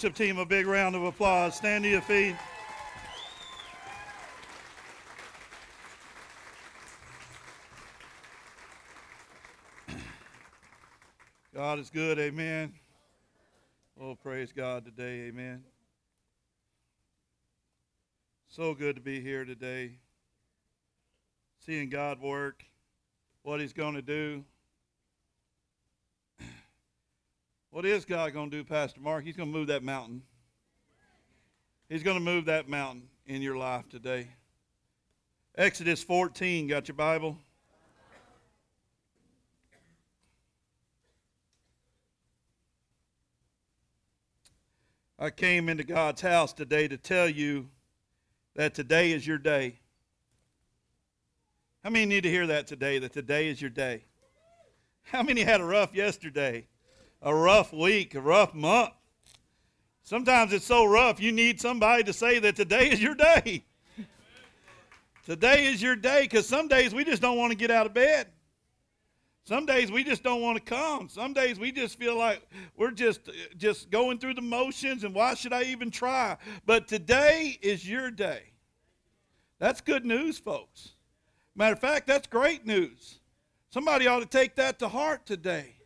Worship team, a big round of applause. Stand to your feet. God is good, amen. Oh, praise God today, amen. So good to be here today, seeing God work, what He's going to do. What is God going to do, Pastor Mark? He's going to move that mountain. He's going to move that mountain in your life today. Exodus 14, got your Bible? I came into God's house today to tell you that today is your day. How many need to hear that today, that today is your day? How many had a rough yesterday? A rough week, a rough month. Sometimes it's so rough, you need somebody to say that today is your day. today is your day because some days we just don't want to get out of bed. Some days we just don't want to come. Some days we just feel like we're just just going through the motions and why should I even try? But today is your day. That's good news, folks. Matter of fact, that's great news. Somebody ought to take that to heart today.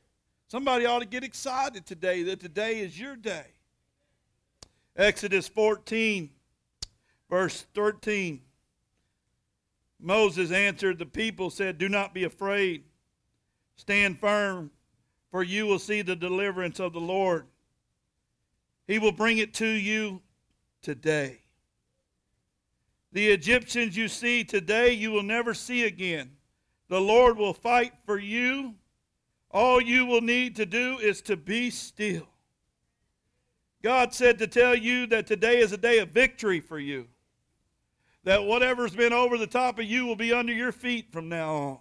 Somebody ought to get excited today that today is your day. Exodus 14, verse 13. Moses answered the people, said, Do not be afraid. Stand firm, for you will see the deliverance of the Lord. He will bring it to you today. The Egyptians you see today, you will never see again. The Lord will fight for you all you will need to do is to be still. God said to tell you that today is a day of victory for you. That whatever's been over the top of you will be under your feet from now on.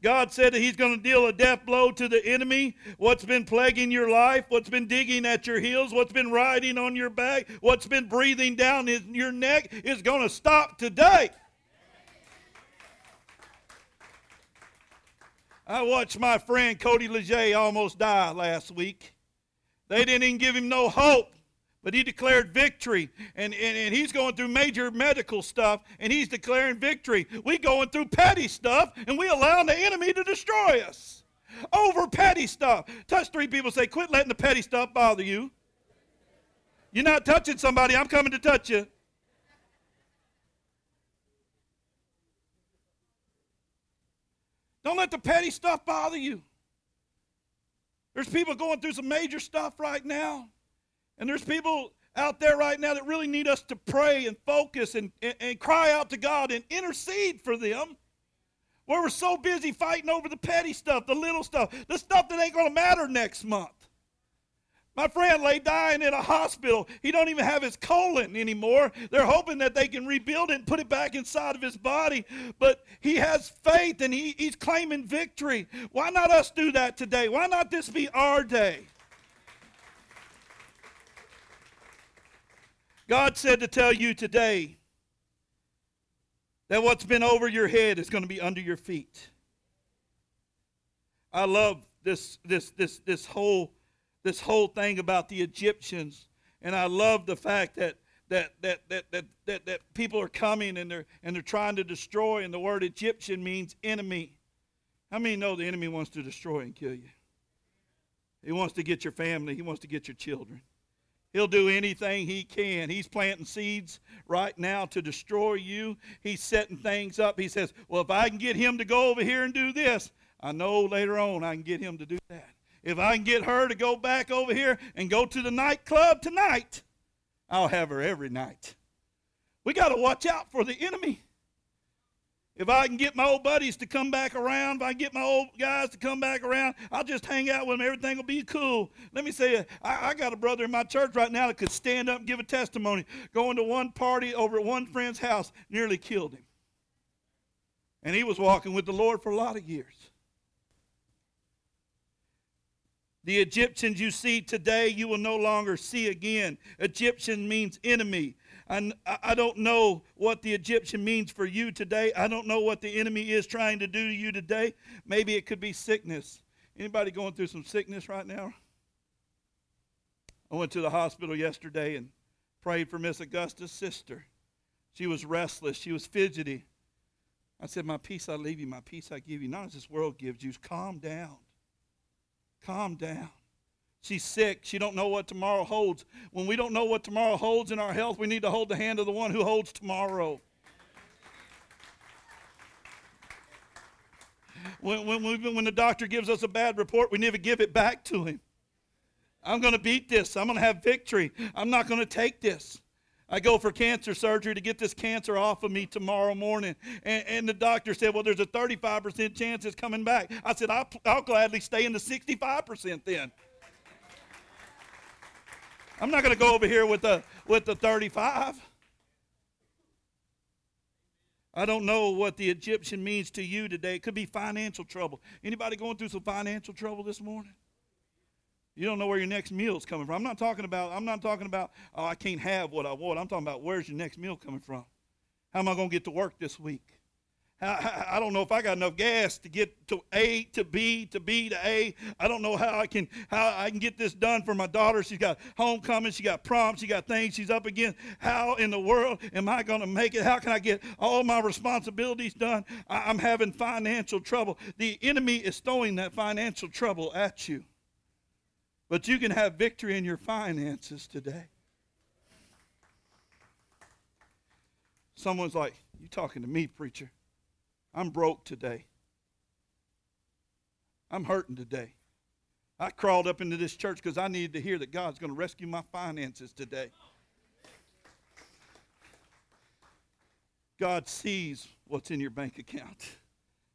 God said that He's going to deal a death blow to the enemy. What's been plaguing your life, what's been digging at your heels, what's been riding on your back, what's been breathing down your neck is going to stop today. I watched my friend Cody Leger almost die last week. They didn't even give him no hope, but he declared victory. And, and, and he's going through major medical stuff, and he's declaring victory. We going through petty stuff, and we allowing the enemy to destroy us over petty stuff. Touch three people, say, quit letting the petty stuff bother you. You're not touching somebody, I'm coming to touch you. Don't let the petty stuff bother you. There's people going through some major stuff right now. And there's people out there right now that really need us to pray and focus and, and, and cry out to God and intercede for them. Where we're so busy fighting over the petty stuff, the little stuff, the stuff that ain't going to matter next month. My friend lay dying in a hospital. He don't even have his colon anymore. They're hoping that they can rebuild it and put it back inside of his body. But he has faith and he, he's claiming victory. Why not us do that today? Why not this be our day? God said to tell you today that what's been over your head is going to be under your feet. I love this this this this whole this whole thing about the Egyptians. And I love the fact that that that that that that, that people are coming and they're and they're trying to destroy, and the word Egyptian means enemy. How many know the enemy wants to destroy and kill you? He wants to get your family, he wants to get your children. He'll do anything he can. He's planting seeds right now to destroy you. He's setting things up. He says, Well, if I can get him to go over here and do this, I know later on I can get him to do that. If I can get her to go back over here and go to the nightclub tonight, I'll have her every night. We got to watch out for the enemy. If I can get my old buddies to come back around, if I get my old guys to come back around, I'll just hang out with them. Everything will be cool. Let me say, I, I got a brother in my church right now that could stand up and give a testimony. Going to one party over at one friend's house, nearly killed him. And he was walking with the Lord for a lot of years. The Egyptians you see today, you will no longer see again. Egyptian means enemy. And I don't know what the Egyptian means for you today. I don't know what the enemy is trying to do to you today. Maybe it could be sickness. Anybody going through some sickness right now? I went to the hospital yesterday and prayed for Miss Augusta's sister. She was restless. She was fidgety. I said, My peace I leave you, my peace I give you. Not as this world gives you. Calm down. Calm down. She's sick. She don't know what tomorrow holds. When we don't know what tomorrow holds in our health, we need to hold the hand of the one who holds tomorrow. When, when, when the doctor gives us a bad report, we never give it back to him. I'm going to beat this. I'm going to have victory. I'm not going to take this. I go for cancer surgery to get this cancer off of me tomorrow morning. And, and the doctor said, Well, there's a 35% chance it's coming back. I said, I'll, I'll gladly stay in the 65% then. I'm not going to go over here with the, with the 35. I don't know what the Egyptian means to you today. It could be financial trouble. Anybody going through some financial trouble this morning? You don't know where your next meal is coming from. I'm not talking about, I'm not talking about, oh, I can't have what I want. I'm talking about where's your next meal coming from? How am I going to get to work this week? I, don't know if I got enough gas to get to A to B to B to A. I don't know how I can how I can get this done for my daughter. She's got homecoming, she got prom, she got things she's up against. How in the world am I going to make it? How can I get all my responsibilities done? I, I'm having financial trouble. The enemy is throwing that financial trouble at you. But you can have victory in your finances today. Someone's like, You talking to me, preacher? I'm broke today. I'm hurting today. I crawled up into this church because I needed to hear that God's going to rescue my finances today. God sees what's in your bank account.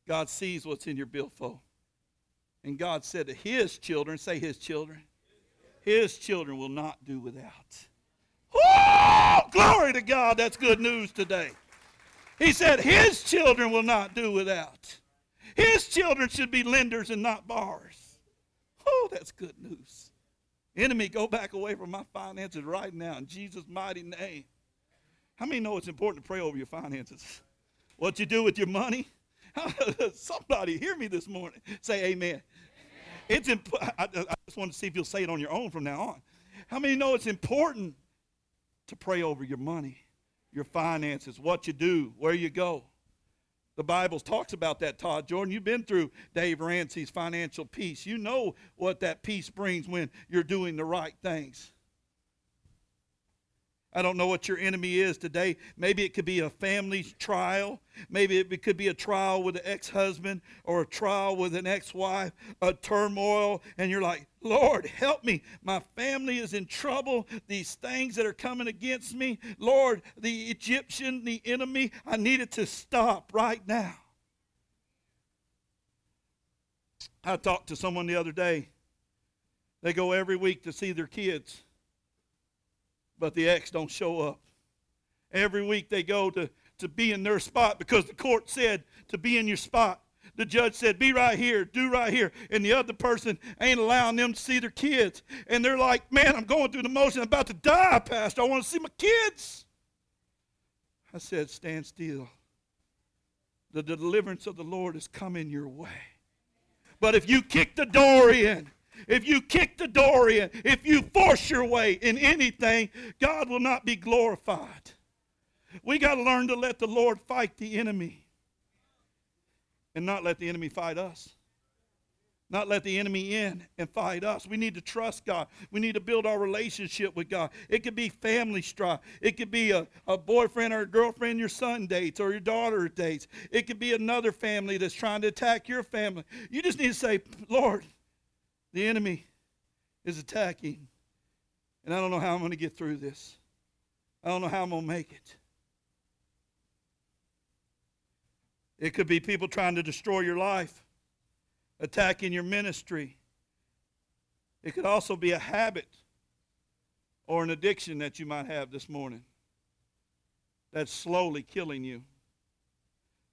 God sees what's in your billfold. And God said to his children, say his children, his children will not do without. Oh, glory to God. That's good news today. He said his children will not do without. His children should be lenders and not borrowers. Oh, that's good news. Enemy, go back away from my finances right now in Jesus' mighty name. How many know it's important to pray over your finances? What you do with your money? Somebody hear me this morning. Say amen. It's imp- I, I just want to see if you'll say it on your own from now on. How many know it's important to pray over your money, your finances, what you do, where you go? The Bible talks about that, Todd Jordan. You've been through Dave Ramsey's financial peace. You know what that peace brings when you're doing the right things. I don't know what your enemy is today. Maybe it could be a family trial. Maybe it could be a trial with an ex husband or a trial with an ex wife, a turmoil, and you're like, Lord, help me. My family is in trouble. These things that are coming against me, Lord, the Egyptian, the enemy, I need it to stop right now. I talked to someone the other day. They go every week to see their kids but the ex don't show up. Every week they go to, to be in their spot because the court said to be in your spot. The judge said, Be right here, do right here. And the other person ain't allowing them to see their kids. And they're like, Man, I'm going through the motion. I'm about to die, Pastor. I want to see my kids. I said, Stand still. The deliverance of the Lord is coming your way. But if you kick the door in, if you kick the door in, if you force your way in anything, God will not be glorified. We got to learn to let the Lord fight the enemy and not let the enemy fight us. Not let the enemy in and fight us. We need to trust God. We need to build our relationship with God. It could be family strife. It could be a, a boyfriend or a girlfriend your son dates or your daughter dates. It could be another family that's trying to attack your family. You just need to say, Lord, the enemy is attacking. And I don't know how I'm going to get through this. I don't know how I'm going to make it. It could be people trying to destroy your life, attacking your ministry. It could also be a habit or an addiction that you might have this morning that's slowly killing you,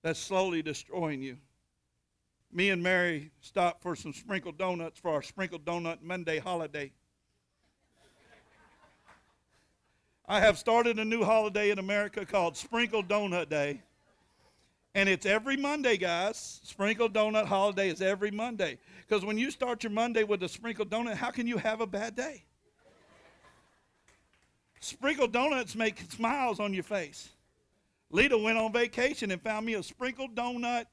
that's slowly destroying you me and Mary stopped for some sprinkled donuts for our sprinkled donut Monday holiday. I have started a new holiday in America called Sprinkled Donut Day. And it's every Monday, guys. Sprinkled Donut Holiday is every Monday. Because when you start your Monday with a sprinkled donut, how can you have a bad day? sprinkled donuts make smiles on your face. Lita went on vacation and found me a sprinkled donut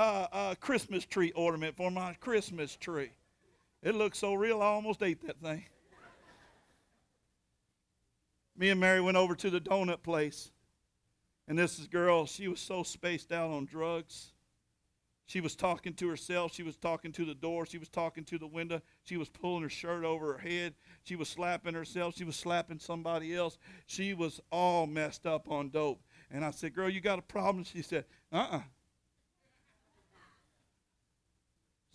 uh, uh, Christmas tree ornament for my Christmas tree. It looked so real, I almost ate that thing. Me and Mary went over to the donut place. And this girl, she was so spaced out on drugs. She was talking to herself. She was talking to the door. She was talking to the window. She was pulling her shirt over her head. She was slapping herself. She was slapping somebody else. She was all messed up on dope. And I said, Girl, you got a problem? She said, Uh uh-uh. uh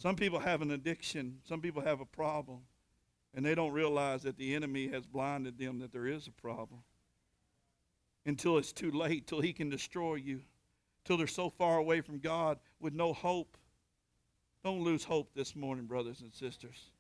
Some people have an addiction, some people have a problem, and they don't realize that the enemy has blinded them that there is a problem until it's too late, till he can destroy you, till they're so far away from God with no hope. Don't lose hope this morning, brothers and sisters.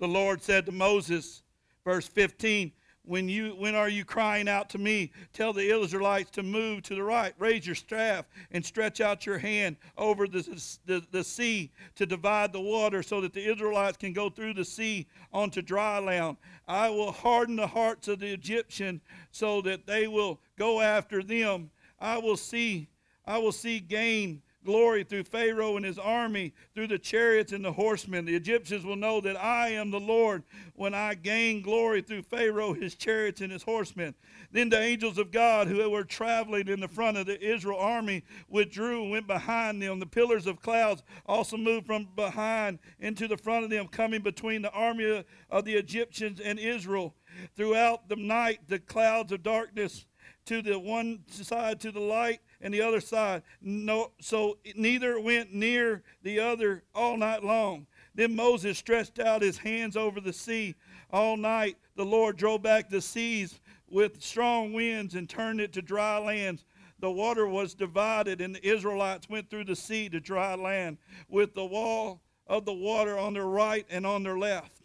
The Lord said to Moses, verse 15, when you when are you crying out to me? Tell the israelites to move to the right. Raise your staff and stretch out your hand over the, the, the sea to divide the water so that the israelites can go through the sea onto dry land. I will harden the hearts of the egyptian so that they will go after them. I will see i will see gain glory through Pharaoh and his army, through the chariots and the horsemen. The Egyptians will know that I am the Lord when I gain glory through Pharaoh, his chariots, and his horsemen. Then the angels of God who were traveling in the front of the Israel army withdrew and went behind them. The pillars of clouds also moved from behind into the front of them, coming between the army of the Egyptians and Israel. Throughout the night, the clouds of darkness to the one side to the light and the other side. No, so neither went near the other all night long. Then Moses stretched out his hands over the sea all night. The Lord drove back the seas with strong winds and turned it to dry lands. The water was divided, and the Israelites went through the sea to dry land with the wall of the water on their right and on their left.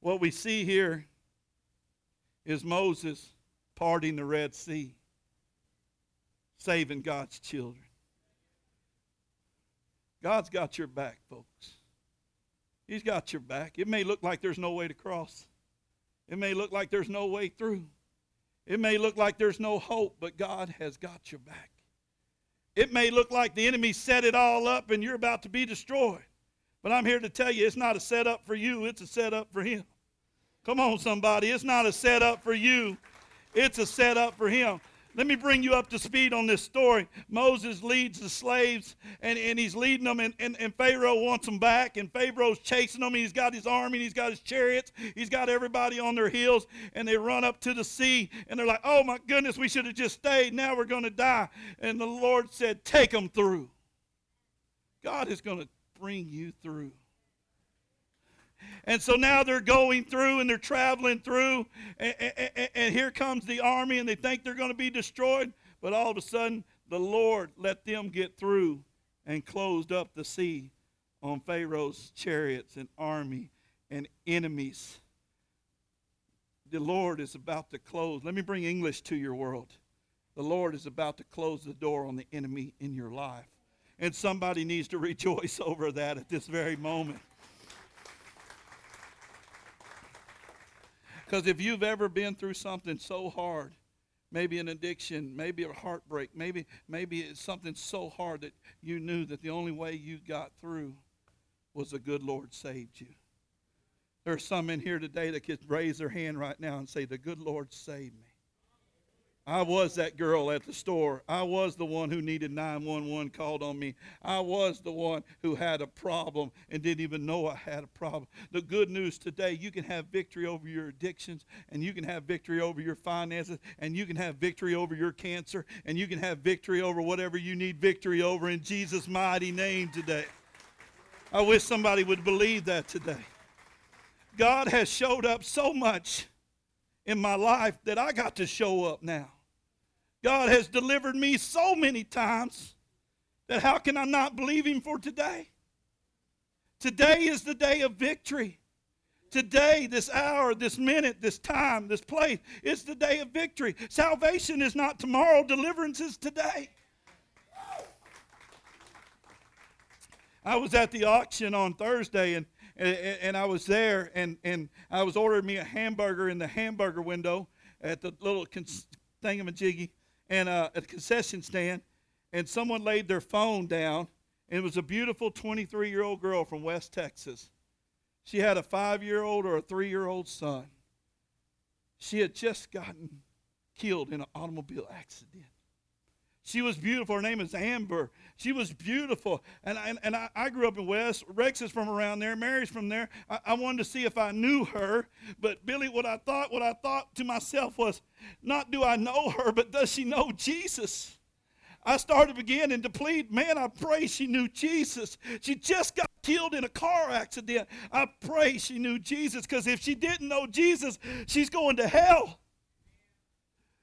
What we see here is Moses parting the Red Sea saving God's children. God's got your back, folks. He's got your back. It may look like there's no way to cross. It may look like there's no way through. It may look like there's no hope, but God has got your back. It may look like the enemy set it all up and you're about to be destroyed. But I'm here to tell you it's not a setup for you, it's a setup for him. Come on, somebody. It's not a setup for you, it's a setup for him. Let me bring you up to speed on this story. Moses leads the slaves, and, and he's leading them, and, and, and Pharaoh wants them back, and Pharaoh's chasing them, and he's got his army, and he's got his chariots, he's got everybody on their heels, and they run up to the sea, and they're like, oh my goodness, we should have just stayed. Now we're going to die. And the Lord said, take them through. God is going to bring you through. And so now they're going through and they're traveling through, and, and, and, here comes the army, and they think they're going to be destroyed. But all of a sudden, the Lord let them get through and closed up the sea on Pharaoh's chariots and army and enemies. The Lord is about to close. Let me bring English to your world. The Lord is about to close the door on the enemy in your life. And somebody needs to rejoice over that at this very moment. Because if you've ever been through something so hard, maybe an addiction, maybe a heartbreak, maybe maybe it's something so hard that you knew that the only way you got through was the good Lord saved you. There are some in here today that could raise their hand right now and say, The good Lord saved me. I was that girl at the store. I was the one who needed 911 called on me. I was the one who had a problem and didn't even know I had a problem. The good news today, you can have victory over your addictions and you can have victory over your finances and you can have victory over your cancer and you can have victory over whatever you need victory over in Jesus' mighty name today. I wish somebody would believe that today. God has showed up so much in my life that I got to show up now. God has delivered me so many times that how can I not believe Him for today? Today is the day of victory. Today, this hour, this minute, this time, this place, it's the day of victory. Salvation is not tomorrow, deliverance is today. I was at the auction on Thursday and and, and I was there, and, and I was ordering me a hamburger in the hamburger window at the little cons- thingamajiggy, and uh, at the concession stand, and someone laid their phone down, and it was a beautiful 23 year old girl from West Texas. She had a five year old or a three year old son. She had just gotten killed in an automobile accident. She was beautiful. Her name is Amber. She was beautiful. And I, and I, I grew up in West. Rex is from around there. Mary's from there. I, I wanted to see if I knew her. But Billy, what I thought, what I thought to myself was, not do I know her, but does she know Jesus? I started beginning to plead, man, I pray she knew Jesus. She just got killed in a car accident. I pray she knew Jesus because if she didn't know Jesus, she's going to hell.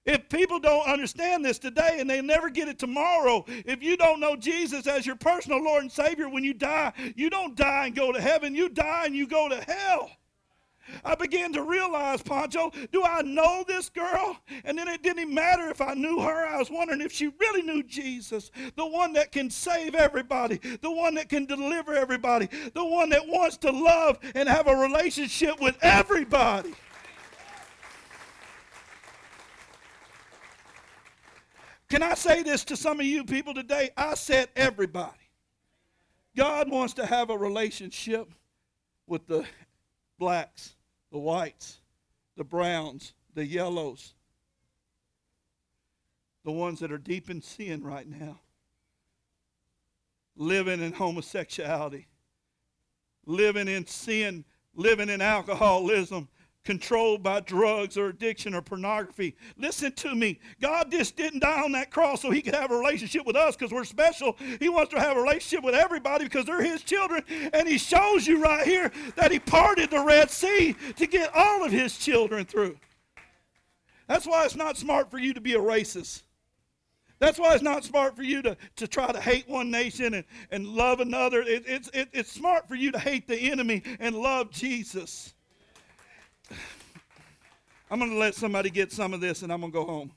If people don't understand this today and they never get it tomorrow, if you don't know Jesus as your personal Lord and Savior when you die, you don't die and go to heaven, you die and you go to hell. I began to realize, Poncho, do I know this girl? And then it didn't matter if I knew her. I was wondering if she really knew Jesus, the one that can save everybody, the one that can deliver everybody, the one that wants to love and have a relationship with everybody. Can I say this to some of you people today? I said everybody. God wants to have a relationship with the blacks, the whites, the browns, the yellows, the ones that are deep in sin right now, living in homosexuality, living in sin, living in alcoholism, controlled by drugs or addiction or pornography. Listen to me. God just didn't die on that cross so he could have a relationship with us because we're special. He wants to have a relationship with everybody because they're his children. And he shows you right here that he parted the Red Sea to get all of his children through. That's why it's not smart for you to be a racist. That's why it's not smart for you to, to try to hate one nation and, and love another. It, it's, it, it's smart for you to hate the enemy and love Jesus. I'm going to let somebody get some of this and I'm going to go home.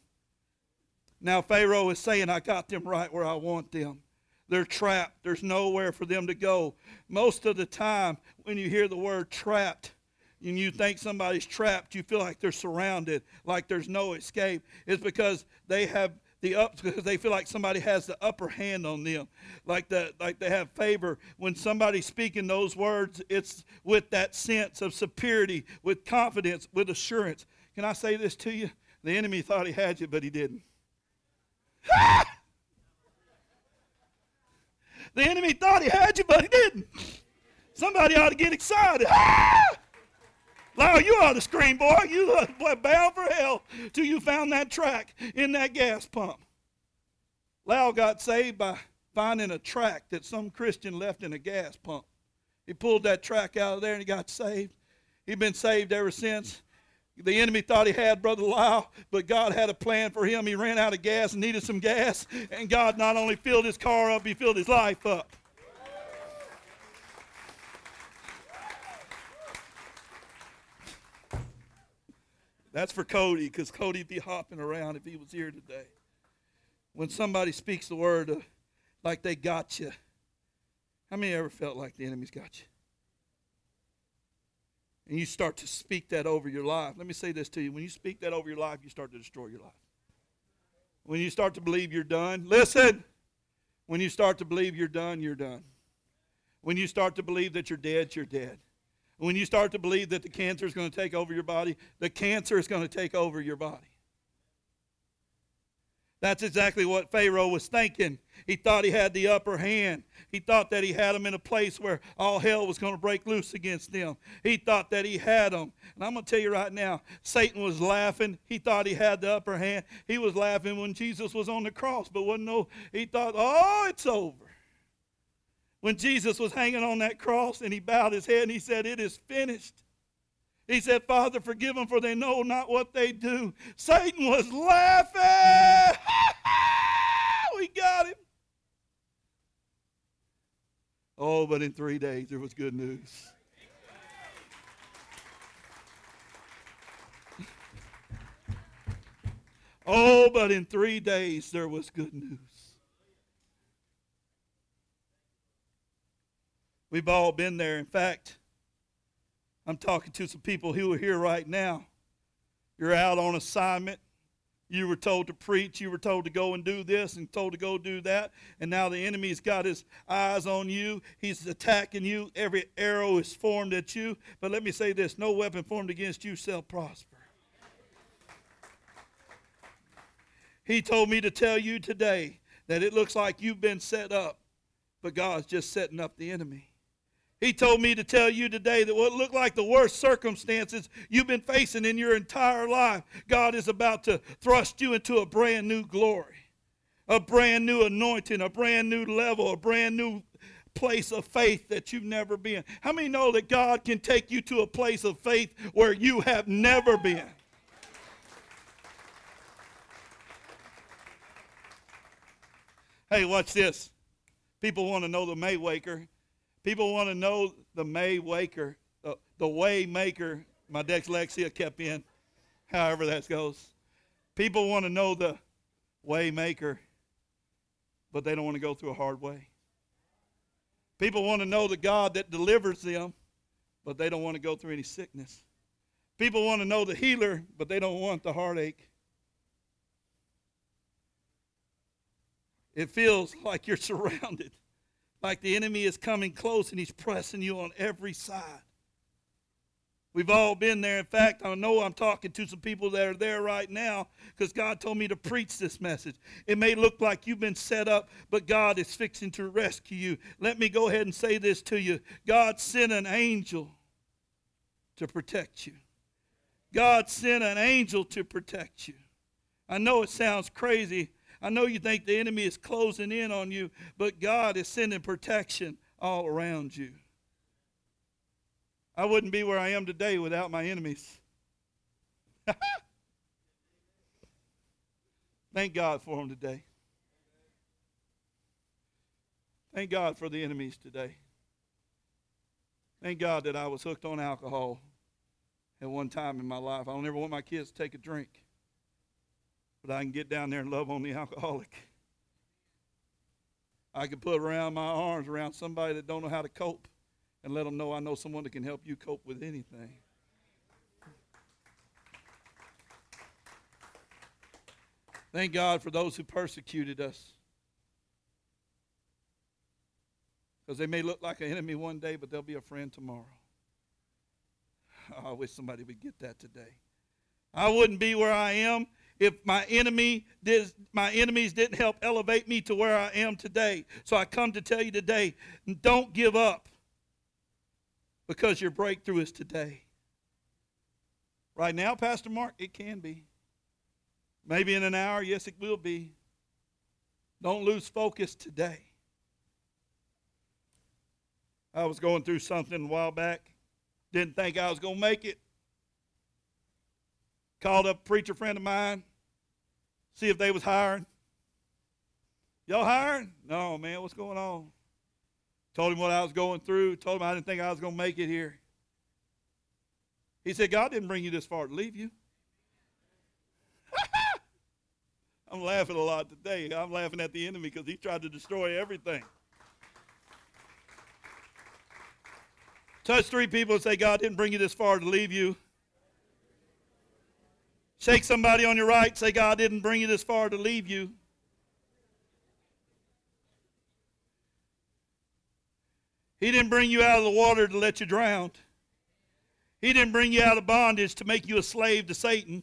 Now, Pharaoh is saying, I got them right where I want them. They're trapped. There's nowhere for them to go. Most of the time, when you hear the word trapped, and you think somebody's trapped, you feel like they're surrounded, like there's no escape. It's because they have the up because they feel like somebody has the upper hand on them, like the like they have favor. When somebody's speaking those words, it's with that sense of superiority, with confidence, with assurance. Can I say this to you? The enemy thought he had you, but he didn't. the enemy thought he had you, but he didn't. Somebody ought to get excited. Lyle, you ought to scream, boy. You were bound for hell till you found that track in that gas pump. Lyle got saved by finding a track that some Christian left in a gas pump. He pulled that track out of there and he got saved. He's been saved ever since. The enemy thought he had Brother Lyle, but God had a plan for him. He ran out of gas and needed some gas, and God not only filled his car up, he filled his life up. That's for Cody, because Cody'd be hopping around if he was here today. When somebody speaks the word uh, like they got you, how many ever felt like the enemy's got you? And you start to speak that over your life. Let me say this to you. When you speak that over your life, you start to destroy your life. When you start to believe you're done, listen. When you start to believe you're done, you're done. When you start to believe that you're dead, you're dead. When you start to believe that the cancer is going to take over your body, the cancer is going to take over your body. That's exactly what Pharaoh was thinking. He thought he had the upper hand. He thought that he had them in a place where all hell was going to break loose against them. He thought that he had them. And I'm going to tell you right now, Satan was laughing. He thought he had the upper hand. He was laughing when Jesus was on the cross, but wasn't no, he thought, oh, it's over when Jesus was hanging on that cross and he bowed his head and he said, It is finished. He said, Father, forgive them for they know not what they do. Satan was laughing. we got him. Oh, but in three days there was good news. Oh, but in three days there was good news. We've all been there. In fact, I'm talking to some people who are here right now. You're out on assignment. You were told to preach. You were told to go and do this and told to go do that. And now the enemy's got his eyes on you. He's attacking you. Every arrow is formed at you. But let me say this no weapon formed against you shall prosper. He told me to tell you today that it looks like you've been set up, but God's just setting up the enemy. He told me to tell you today that what looked like the worst circumstances you've been facing in your entire life, God is about to thrust you into a brand new glory, a brand new anointing, a brand new level, a brand new place of faith that you've never been. How many know that God can take you to a place of faith where you have never been? Hey, watch this. People want to know the Maywaker. People want to know the Maywaker, the, uh, the way maker. My dyslexia kept in, however that goes. People want to know the way maker, but they don't want to go through a hard way. People want to know the God that delivers them, but they don't want to go through any sickness. People want to know the healer, but they don't want the heartache. It feels like you're surrounded like the enemy is coming close and he's pressing you on every side. We've all been there. In fact, I know I'm talking to some people that are there right now because God told me to preach this message. It may look like you've been set up, but God is fixing to rescue you. Let me go ahead and say this to you God sent an angel to protect you. God sent an angel to protect you. I know it sounds crazy, I know you think the enemy is closing in on you, but God is sending protection all around you. I wouldn't be where I am today without my enemies. Thank God for them today. Thank God for the enemies today. Thank God that I was hooked on alcohol at one time in my life. I don't ever want my kids to take a drink but I can get down there and love on the alcoholic. I can put around my arms around somebody that don't know how to cope and let them know I know someone that can help you cope with anything. Thank God for those who persecuted us. Because they may look like an enemy one day, but they'll be a friend tomorrow. I wish somebody would get that today. I wouldn't be where I am if my enemy did, my enemies didn't help elevate me to where I am today. So I come to tell you today, don't give up because your breakthrough is today. Right now, Pastor Mark, it can be. Maybe in an hour, yes, it will be. Don't lose focus today. I was going through something a while back. Didn't think I was going to make it. Called up a preacher friend of mine see if they was hiring. Y'all hiring? No, man, what's going on? Told him what I was going through. Told him I didn't think I was going to make it here. He said, God didn't bring you this far to leave you. I'm laughing a lot today. I'm laughing at the enemy because he tried to destroy everything. Touch three people and say, God didn't bring you this far to leave you. Shake somebody on your right. Say, God didn't bring you this far to leave you. He didn't bring you out of the water to let you drown. He didn't bring you out of bondage to make you a slave to Satan.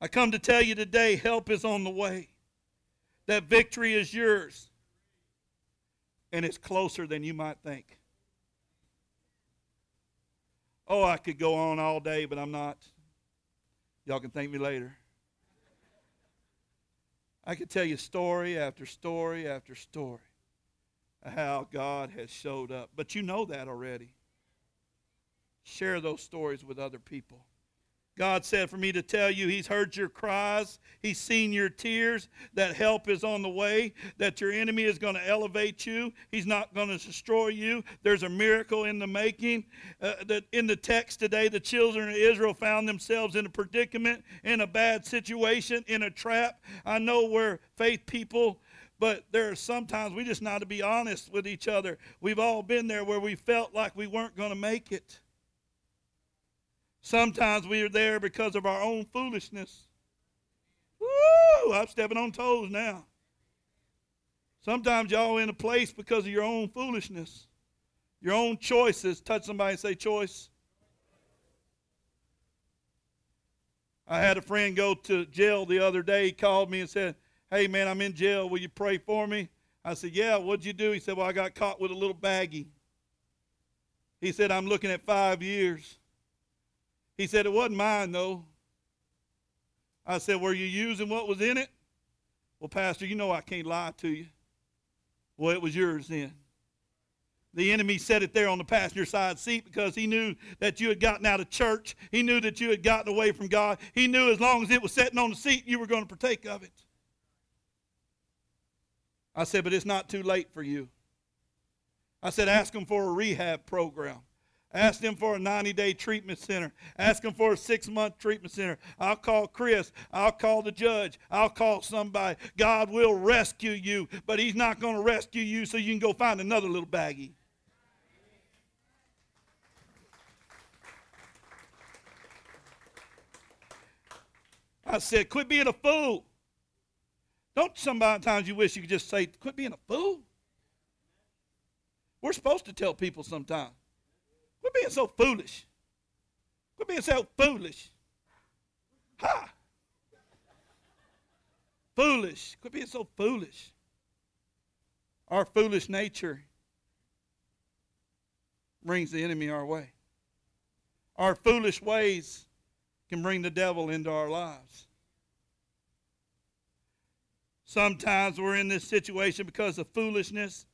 I come to tell you today help is on the way. That victory is yours. And it's closer than you might think. Oh, I could go on all day, but I'm not. Y'all can thank me later. I could tell you story after story after story how God has showed up. But you know that already. Share those stories with other people. God said for me to tell you, He's heard your cries, He's seen your tears, that help is on the way, that your enemy is going to elevate you, He's not going to destroy you. There's a miracle in the making. Uh, that in the text today, the children of Israel found themselves in a predicament, in a bad situation, in a trap. I know we're faith people But there are sometimes we just need to be honest with each other. We've all been there where we felt like we weren't going to make it. Sometimes we are there because of our own foolishness. Woo! I'm stepping on toes now. Sometimes y'all in a place because of your own foolishness, your own choices. Touch somebody and say, choice. I had a friend go to jail the other day. He called me and said, Hey, man, I'm in jail. Will you pray for me? I said, Yeah, what'd you do? He said, Well, I got caught with a little baggie. He said, I'm looking at five years. He said, It wasn't mine, though. I said, Were you using what was in it? Well, Pastor, you know I can't lie to you. Well, it was yours then. The enemy set it there on the passenger side seat because he knew that you had gotten out of church. He knew that you had gotten away from God. He knew as long as it was sitting on the seat, you were going to partake of it. I said, but it's not too late for you. I said, ask them for a rehab program. Ask them for a 90 day treatment center. Ask them for a six month treatment center. I'll call Chris. I'll call the judge. I'll call somebody. God will rescue you, but He's not going to rescue you so you can go find another little baggie. I said, quit being a fool. Don't sometimes you wish you could just say, quit being a fool? We're supposed to tell people sometimes. Quit being so foolish. Quit being so foolish. Ha! Foolish. Quit being so foolish. Our foolish nature brings the enemy our way. Our foolish ways can bring the devil into our lives. Sometimes we're in this situation because of foolishness.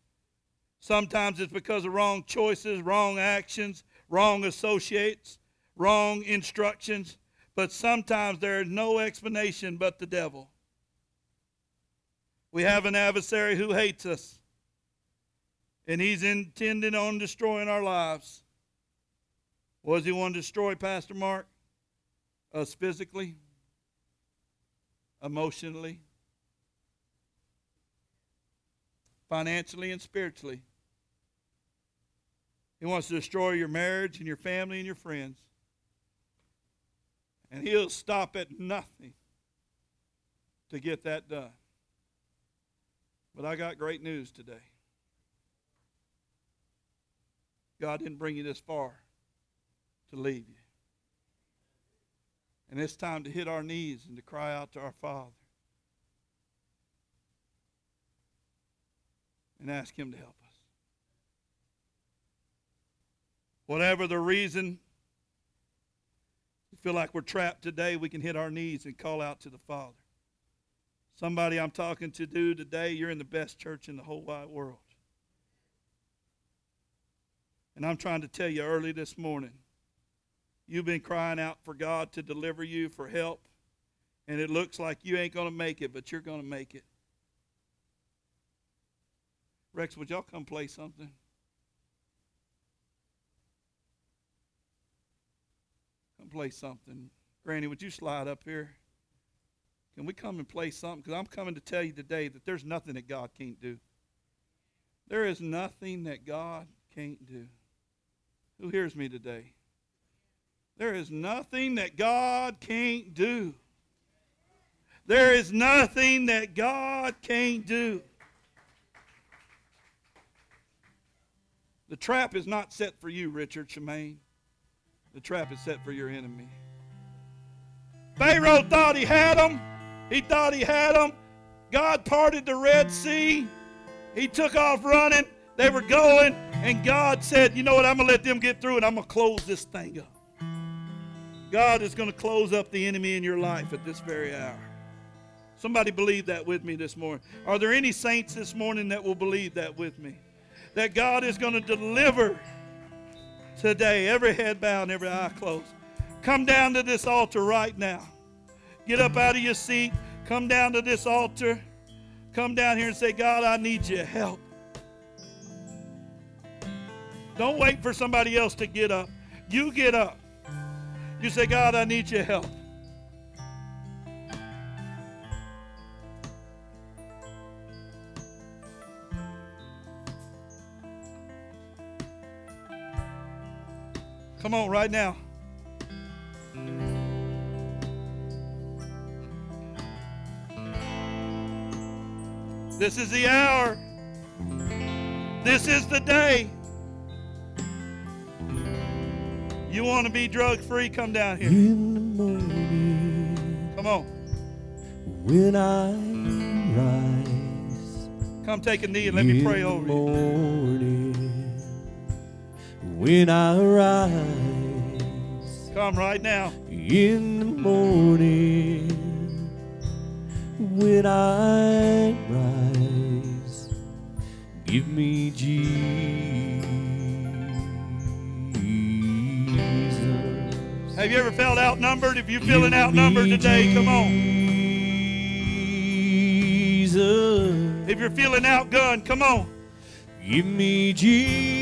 Sometimes it's because of wrong choices, wrong actions, wrong associates, wrong instructions. But sometimes there is no explanation but the devil. We have an adversary who hates us, and he's intending on destroying our lives. Was he want to destroy, Pastor Mark? Us physically, emotionally, financially and spiritually. He wants to destroy your marriage and your family and your friends. And he'll stop at nothing to get that done. But I got great news today. God didn't bring you this far to leave you. And it's time to hit our knees and to cry out to our Father. and ask Him to help. Whatever the reason, we feel like we're trapped today, we can hit our knees and call out to the Father. Somebody I'm talking to do today, you're in the best church in the whole wide world. And I'm trying to tell you early this morning, you've been crying out for God to deliver you, for help, and it looks like you ain't going to make it, but you're going to make it. Rex, would y'all come play something? Play something. Granny, would you slide up here? Can we come and play something? Because I'm coming to tell you today that there's nothing that God can't do. There is nothing that God can't do. Who hears me today? There is nothing that God can't do. There is nothing that God can't do. The trap is not set for you, Richard Shemaine. The trap is set for your enemy. Pharaoh thought he had them. He thought he had them. God parted the Red Sea. He took off running. They were going, and God said, You know what? I'm going to let them get through and I'm going to close this thing up. God is going to close up the enemy in your life at this very hour. Somebody believe that with me this morning. Are there any saints this morning that will believe that with me? that God is going to deliver today. Every head bowed every eye closed. Come down to this altar right now. Get up out of your seat. Come down to this altar. Come down here and say, God, I need your help. Don't wait for somebody else to get up. You get up. You say, God, I need your help. Come on, right now. This is the hour. This is the day. You want to be drug free? Come down here. In the morning, Come on. when I rise, Come take a knee and let me pray over you. When I rise, Come right now. in the morning, when I rise, give me Jesus. Have you ever felt outnumbered? If you're feeling outnumbered today, come on. Jesus. If you're feeling outgunned, come on. Give me Jesus.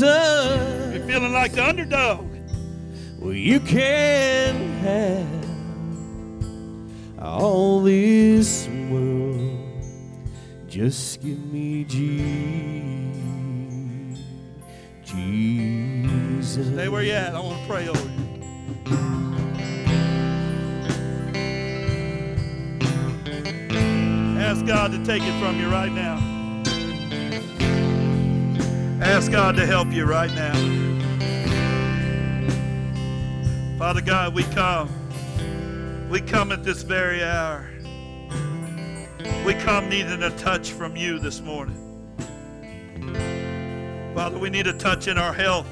If you're feeling like the underdog, Well, you can have all this world. Just give me Je- Jesus. stay where you at. I want to pray over you. Ask God to take it from you right now. Ask God to help you right now. Father God, we come. We come at this very hour. We come needing a touch from you this morning. Father, we need a touch in our health.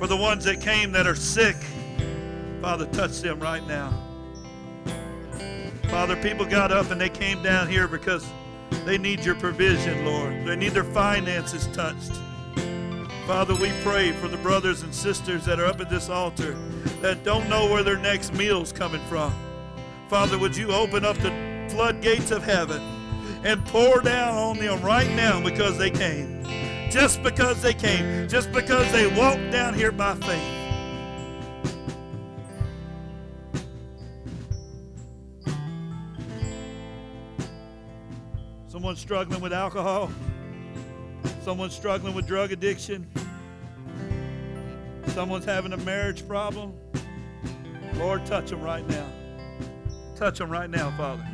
For the ones that came that are sick, Father, touch them right now. Father, people got up and they came down here because they need your provision, Lord. They need their finances touched. Father, we pray for the brothers and sisters that are up at this altar that don't know where their next meal's coming from. Father, would you open up the floodgates of heaven and pour down on them right now because they came. Just because they came. Just because they walked down here by faith. Someone struggling with alcohol. Someone struggling with drug addiction. Someone's having a marriage problem. Lord, touch them right now. Touch them right now, Father.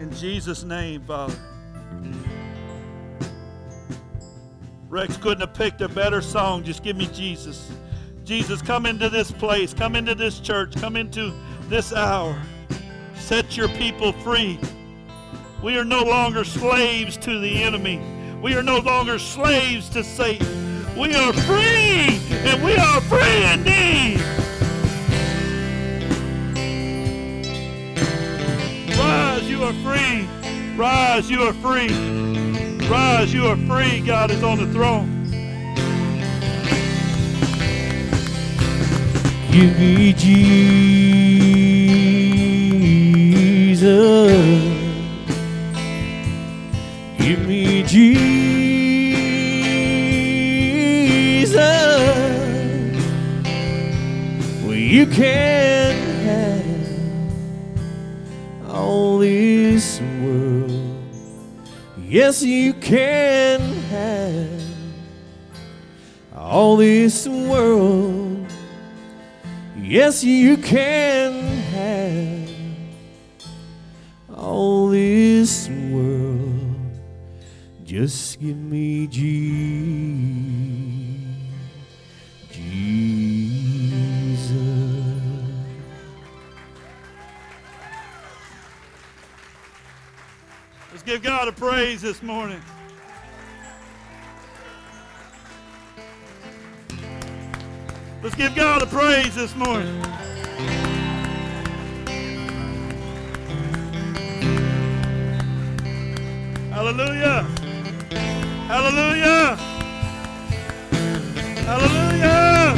In Jesus' name, Father. Rex couldn't have picked a better song. Just give me Jesus. Jesus, come into this place. Come into this church. Come into this hour. Set your people free. We are no longer slaves to the enemy. We are no longer slaves to Satan. We are free, and we are free indeed. Rise, you are free. Rise, you are free. Rise, you are free. God is on the throne. Give me Jesus. Jesus. Well, you can have all this world. Yes, you can have all this world. Yes, you can have all this world. Just give me Je- Jesus. Let's give God a praise this morning. Let's give God a praise this morning. Hallelujah. Hallelujah. Hallelujah.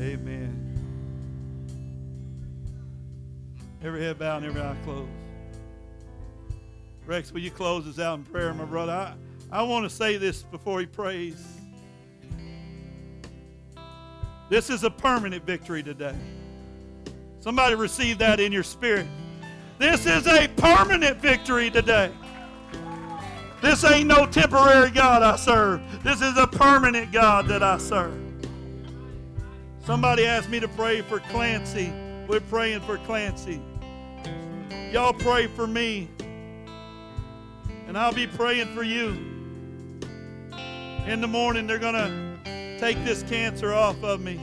Amen. Every head bowed. and every eye closed. Rex, will you close us out in prayer, my brother? I, I want to say this before he prays. This is a permanent victory today. Somebody receive that in your spirit. This is a permanent victory today. This ain't no temporary God I serve. This is a permanent God that I serve. Somebody asked me to pray for Clancy. We're praying for Clancy. Y'all pray for me. And I'll be praying for you. In the morning, they're going to take this cancer off of me.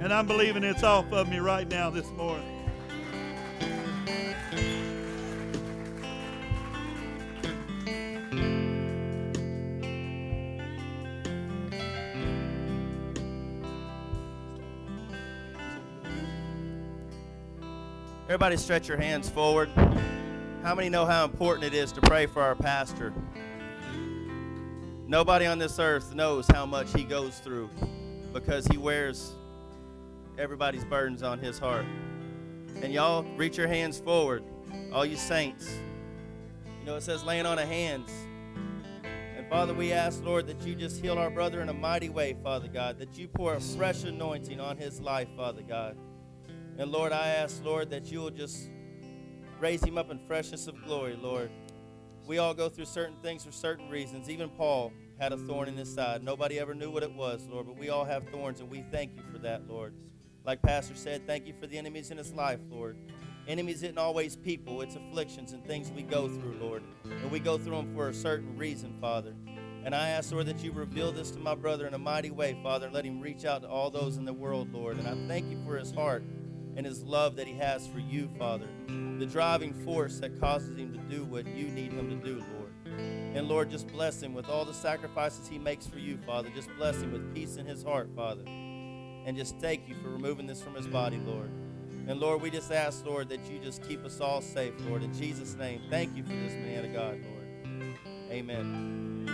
And I'm believing it's off of me right now this morning. Everybody, stretch your hands forward. How many know how important it is to pray for our pastor? Nobody on this earth knows how much he goes through because he wears everybody's burdens on his heart. And y'all, reach your hands forward, all you saints. You know, it says laying on of hands. And Father, we ask, Lord, that you just heal our brother in a mighty way, Father God, that you pour a fresh anointing on his life, Father God. And Lord, I ask, Lord, that you will just raise him up in freshness of glory, Lord. We all go through certain things for certain reasons. Even Paul had a thorn in his side. Nobody ever knew what it was, Lord, but we all have thorns, and we thank you for that, Lord. Like Pastor said, thank you for the enemies in his life, Lord. Enemies isn't always people, it's afflictions and things we go through, Lord. And we go through them for a certain reason, Father. And I ask, Lord, that you reveal this to my brother in a mighty way, Father, and let him reach out to all those in the world, Lord. And I thank you for his heart and his love that he has for you, Father. The driving force that causes him to do what you need him to do, Lord. And Lord, just bless him with all the sacrifices he makes for you, Father. Just bless him with peace in his heart, Father. And just thank you for removing this from his body, Lord. And Lord, we just ask, Lord, that you just keep us all safe, Lord. In Jesus' name, thank you for this man of God, Lord. Amen.